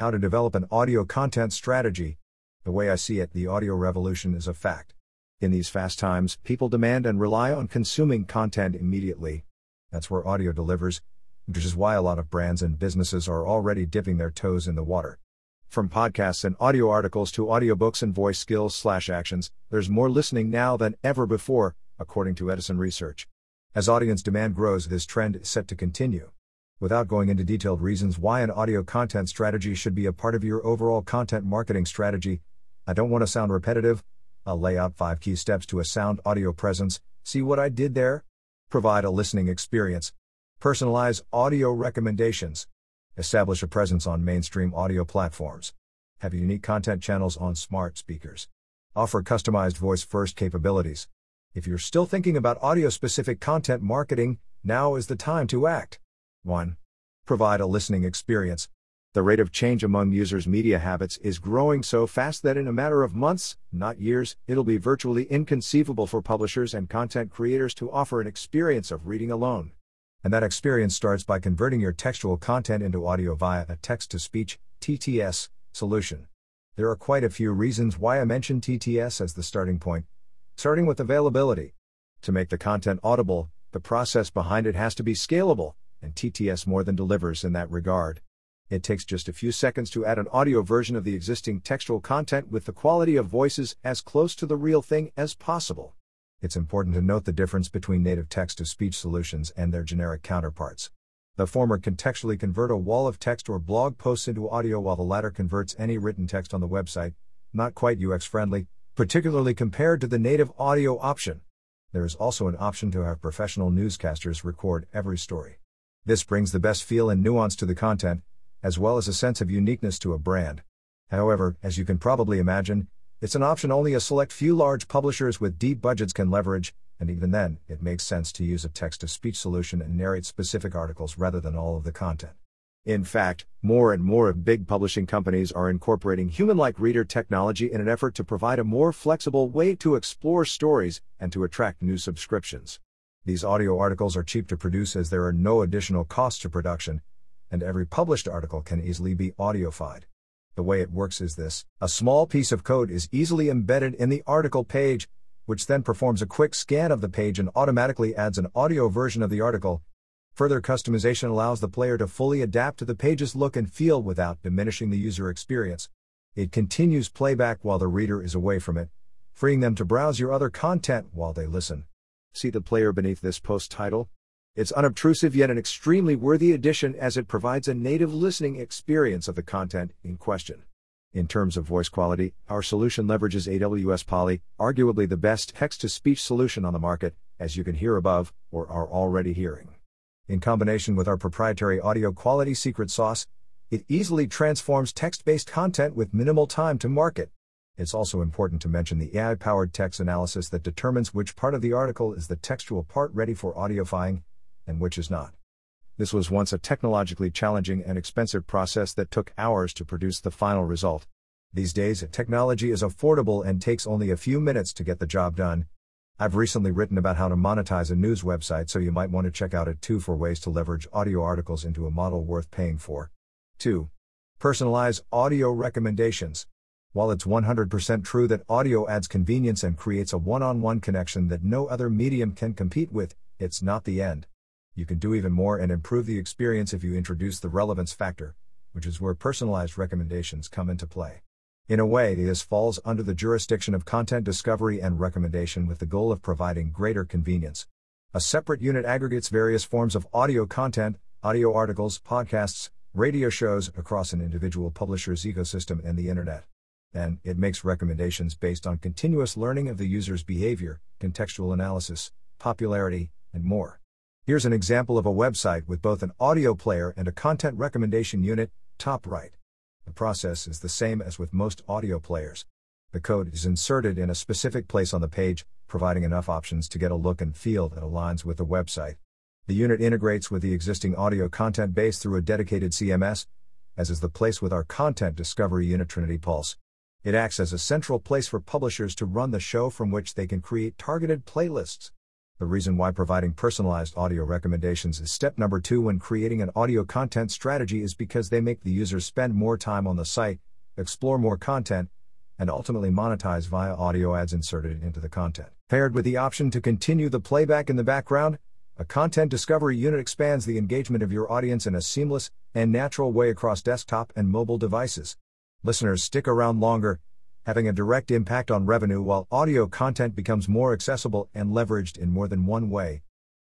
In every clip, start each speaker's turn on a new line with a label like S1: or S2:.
S1: How to develop an audio content strategy. The way I see it, the audio revolution is a fact. In these fast times, people demand and rely on consuming content immediately. That's where audio delivers, which is why a lot of brands and businesses are already dipping their toes in the water. From podcasts and audio articles to audiobooks and voice skills slash actions, there's more listening now than ever before, according to Edison Research. As audience demand grows, this trend is set to continue. Without going into detailed reasons why an audio content strategy should be a part of your overall content marketing strategy, I don't want to sound repetitive, I'll lay out five key steps to a sound audio presence. See what I did there? Provide a listening experience. Personalize audio recommendations. Establish a presence on mainstream audio platforms. Have unique content channels on smart speakers. Offer customized voice first capabilities. If you're still thinking about audio specific content marketing, now is the time to act. 1. Provide a listening experience. The rate of change among users' media habits is growing so fast that in a matter of months, not years, it'll be virtually inconceivable for publishers and content creators to offer an experience of reading alone. And that experience starts by converting your textual content into audio via a text to speech TTS solution. There are quite a few reasons why I mention TTS as the starting point, starting with availability. To make the content audible, the process behind it has to be scalable, and TTS more than delivers in that regard. It takes just a few seconds to add an audio version of the existing textual content with the quality of voices as close to the real thing as possible. It's important to note the difference between native text to speech solutions and their generic counterparts. The former contextually convert a wall of text or blog posts into audio, while the latter converts any written text on the website, not quite UX friendly, particularly compared to the native audio option. There is also an option to have professional newscasters record every story. This brings the best feel and nuance to the content, as well as a sense of uniqueness to a brand. However, as you can probably imagine, it's an option only a select few large publishers with deep budgets can leverage, and even then, it makes sense to use a text to speech solution and narrate specific articles rather than all of the content. In fact, more and more of big publishing companies are incorporating human like reader technology in an effort to provide a more flexible way to explore stories and to attract new subscriptions. These audio articles are cheap to produce as there are no additional costs to production, and every published article can easily be audified. The way it works is this a small piece of code is easily embedded in the article page, which then performs a quick scan of the page and automatically adds an audio version of the article. Further customization allows the player to fully adapt to the page's look and feel without diminishing the user experience. It continues playback while the reader is away from it, freeing them to browse your other content while they listen. See the player beneath this post title? It's unobtrusive yet an extremely worthy addition as it provides a native listening experience of the content in question. In terms of voice quality, our solution leverages AWS Polly, arguably the best text to speech solution on the market, as you can hear above, or are already hearing. In combination with our proprietary audio quality secret sauce, it easily transforms text based content with minimal time to market. It's also important to mention the AI powered text analysis that determines which part of the article is the textual part ready for audifying and which is not. This was once a technologically challenging and expensive process that took hours to produce the final result. These days, technology is affordable and takes only a few minutes to get the job done. I've recently written about how to monetize a news website, so you might want to check out it too for ways to leverage audio articles into a model worth paying for. 2. Personalize audio recommendations. While it's 100% true that audio adds convenience and creates a one on one connection that no other medium can compete with, it's not the end you can do even more and improve the experience if you introduce the relevance factor, which is where personalized recommendations come into play. In a way, this falls under the jurisdiction of content discovery and recommendation with the goal of providing greater convenience. A separate unit aggregates various forms of audio content, audio articles, podcasts, radio shows across an individual publisher's ecosystem and the internet. And it makes recommendations based on continuous learning of the user's behavior, contextual analysis, popularity, and more. Here's an example of a website with both an audio player and a content recommendation unit, top right. The process is the same as with most audio players. The code is inserted in a specific place on the page, providing enough options to get a look and feel that aligns with the website. The unit integrates with the existing audio content base through a dedicated CMS, as is the place with our content discovery unit Trinity Pulse. It acts as a central place for publishers to run the show from which they can create targeted playlists. The reason why providing personalized audio recommendations is step number two when creating an audio content strategy is because they make the user spend more time on the site, explore more content, and ultimately monetize via audio ads inserted into the content. Paired with the option to continue the playback in the background, a content discovery unit expands the engagement of your audience in a seamless and natural way across desktop and mobile devices. Listeners stick around longer, having a direct impact on revenue while audio content becomes more accessible and leveraged in more than one way.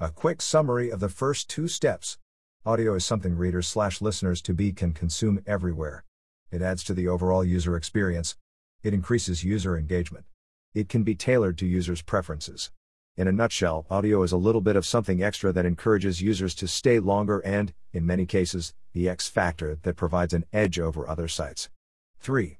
S1: A quick summary of the first two steps. Audio is something readers slash listeners to be can consume everywhere. It adds to the overall user experience. It increases user engagement. It can be tailored to users' preferences. In a nutshell, audio is a little bit of something extra that encourages users to stay longer and, in many cases, the X factor that provides an edge over other sites. 3.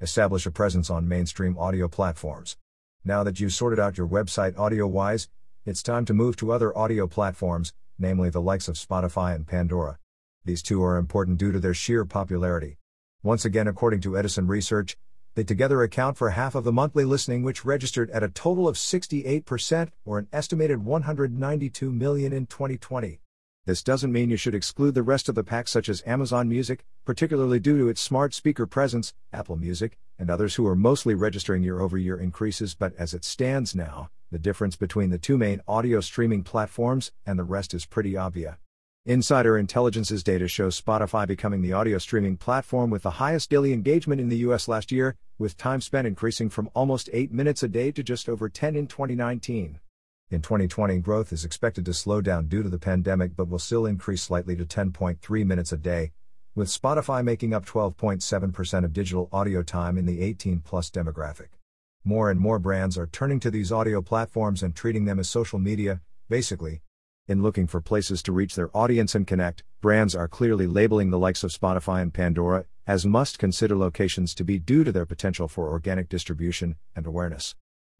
S1: Establish a presence on mainstream audio platforms. Now that you've sorted out your website audio wise, it's time to move to other audio platforms, namely the likes of Spotify and Pandora. These two are important due to their sheer popularity. Once again, according to Edison Research, they together account for half of the monthly listening, which registered at a total of 68%, or an estimated 192 million in 2020. This doesn't mean you should exclude the rest of the pack, such as Amazon Music, particularly due to its smart speaker presence, Apple Music, and others who are mostly registering year over year increases. But as it stands now, the difference between the two main audio streaming platforms and the rest is pretty obvious. Insider Intelligence's data shows Spotify becoming the audio streaming platform with the highest daily engagement in the US last year, with time spent increasing from almost 8 minutes a day to just over 10 in 2019. In 2020, growth is expected to slow down due to the pandemic but will still increase slightly to 10.3 minutes a day, with Spotify making up 12.7% of digital audio time in the 18 plus demographic. More and more brands are turning to these audio platforms and treating them as social media, basically, in looking for places to reach their audience and connect, brands are clearly labeling the likes of Spotify and Pandora as must consider locations to be due to their potential for organic distribution and awareness.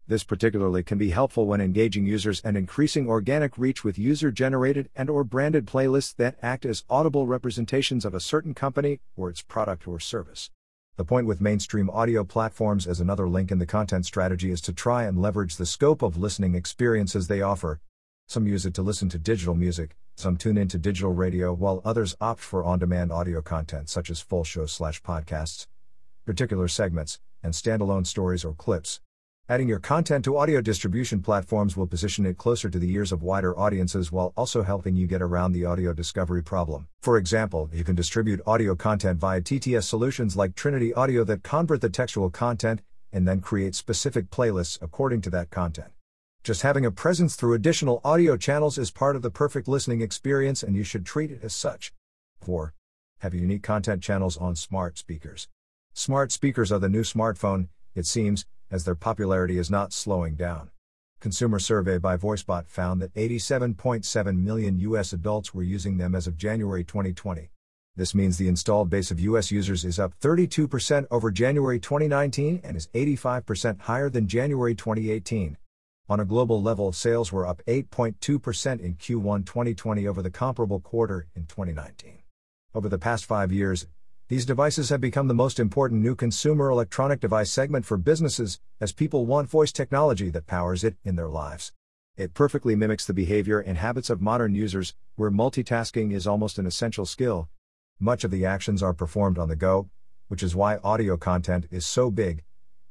S1: This particularly can be helpful when engaging users and increasing organic reach with user-generated and or branded playlists that act as audible representations of a certain company or its product or service. The point with mainstream audio platforms as another link in the content strategy is to try and leverage the scope of listening experiences they offer, some use it to listen to digital music, some tune into digital radio, while others opt for on demand audio content such as full show slash podcasts, particular segments, and standalone stories or clips. Adding your content to audio distribution platforms will position it closer to the ears of wider audiences while also helping you get around the audio discovery problem. For example, you can distribute audio content via TTS solutions like Trinity Audio that convert the textual content and then create specific playlists according to that content. Just having a presence through additional audio channels is part of the perfect listening experience and you should treat it as such. 4. Have unique content channels on smart speakers. Smart speakers are the new smartphone, it seems, as their popularity is not slowing down. Consumer survey by VoiceBot found that 87.7 million US adults were using them as of January 2020. This means the installed base of US users is up 32% over January 2019 and is 85% higher than January 2018. On a global level, sales were up 8.2% in Q1 2020 over the comparable quarter in 2019. Over the past five years, these devices have become the most important new consumer electronic device segment for businesses, as people want voice technology that powers it in their lives. It perfectly mimics the behavior and habits of modern users, where multitasking is almost an essential skill. Much of the actions are performed on the go, which is why audio content is so big,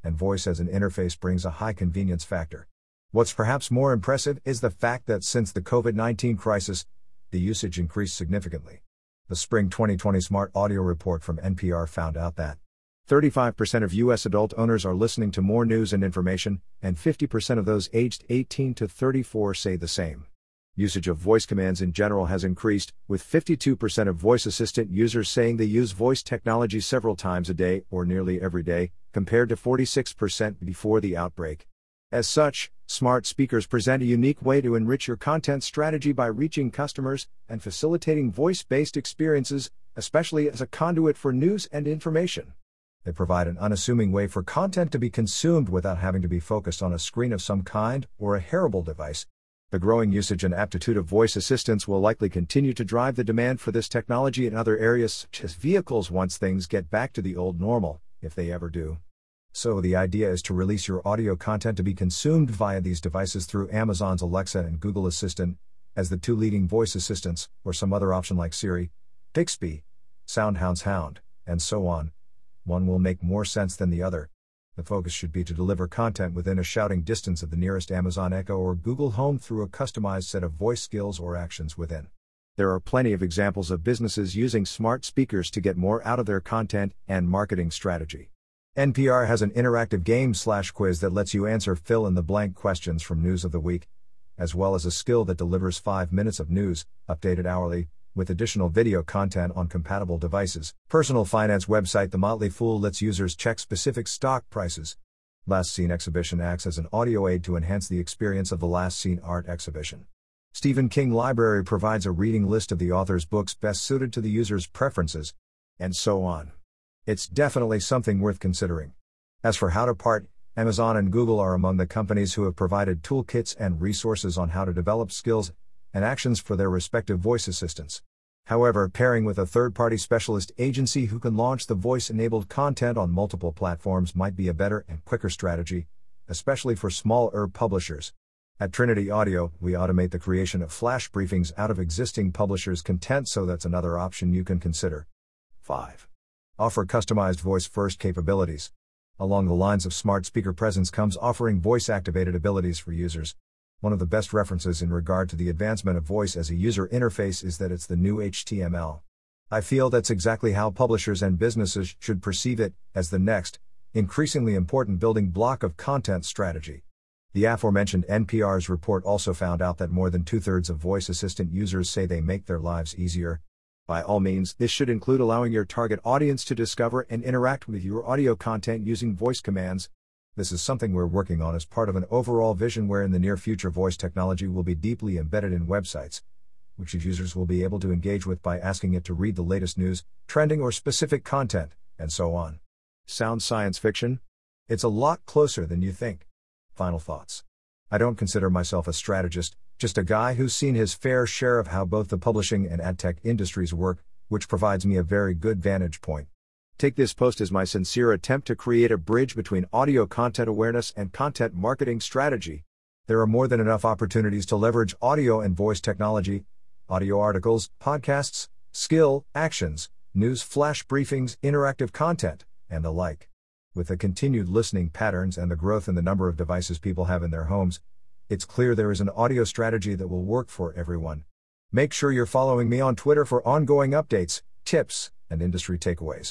S1: and voice as an interface brings a high convenience factor. What's perhaps more impressive is the fact that since the COVID 19 crisis, the usage increased significantly. The spring 2020 Smart Audio report from NPR found out that 35% of U.S. adult owners are listening to more news and information, and 50% of those aged 18 to 34 say the same. Usage of voice commands in general has increased, with 52% of voice assistant users saying they use voice technology several times a day or nearly every day, compared to 46% before the outbreak. As such, smart speakers present a unique way to enrich your content strategy by reaching customers and facilitating voice based experiences, especially as a conduit for news and information. They provide an unassuming way for content to be consumed without having to be focused on a screen of some kind or a hearable device. The growing usage and aptitude of voice assistants will likely continue to drive the demand for this technology in other areas, such as vehicles, once things get back to the old normal, if they ever do. So, the idea is to release your audio content to be consumed via these devices through Amazon's Alexa and Google Assistant, as the two leading voice assistants, or some other option like Siri, Bixby, SoundHound's Hound, and so on. One will make more sense than the other. The focus should be to deliver content within a shouting distance of the nearest Amazon Echo or Google Home through a customized set of voice skills or actions within. There are plenty of examples of businesses using smart speakers to get more out of their content and marketing strategy. NPR has an interactive game slash quiz that lets you answer fill in the blank questions from news of the week, as well as a skill that delivers five minutes of news, updated hourly, with additional video content on compatible devices. Personal finance website The Motley Fool lets users check specific stock prices. Last Seen exhibition acts as an audio aid to enhance the experience of the Last Seen art exhibition. Stephen King Library provides a reading list of the author's books best suited to the user's preferences, and so on. It's definitely something worth considering. As for how to part, Amazon and Google are among the companies who have provided toolkits and resources on how to develop skills and actions for their respective voice assistants. However, pairing with a third party specialist agency who can launch the voice enabled content on multiple platforms might be a better and quicker strategy, especially for smaller publishers. At Trinity Audio, we automate the creation of flash briefings out of existing publishers' content, so that's another option you can consider. 5. Offer customized voice first capabilities. Along the lines of smart speaker presence comes offering voice activated abilities for users. One of the best references in regard to the advancement of voice as a user interface is that it's the new HTML. I feel that's exactly how publishers and businesses should perceive it, as the next, increasingly important building block of content strategy. The aforementioned NPR's report also found out that more than two thirds of voice assistant users say they make their lives easier. By all means, this should include allowing your target audience to discover and interact with your audio content using voice commands. This is something we're working on as part of an overall vision where in the near future voice technology will be deeply embedded in websites, which users will be able to engage with by asking it to read the latest news, trending or specific content, and so on. Sounds science fiction? It's a lot closer than you think. Final thoughts. I don't consider myself a strategist, just a guy who's seen his fair share of how both the publishing and ad tech industries work, which provides me a very good vantage point. Take this post as my sincere attempt to create a bridge between audio content awareness and content marketing strategy. There are more than enough opportunities to leverage audio and voice technology, audio articles, podcasts, skill, actions, news flash briefings, interactive content, and the like. With the continued listening patterns and the growth in the number of devices people have in their homes, it's clear there is an audio strategy that will work for everyone. Make sure you're following me on Twitter for ongoing updates, tips, and industry takeaways.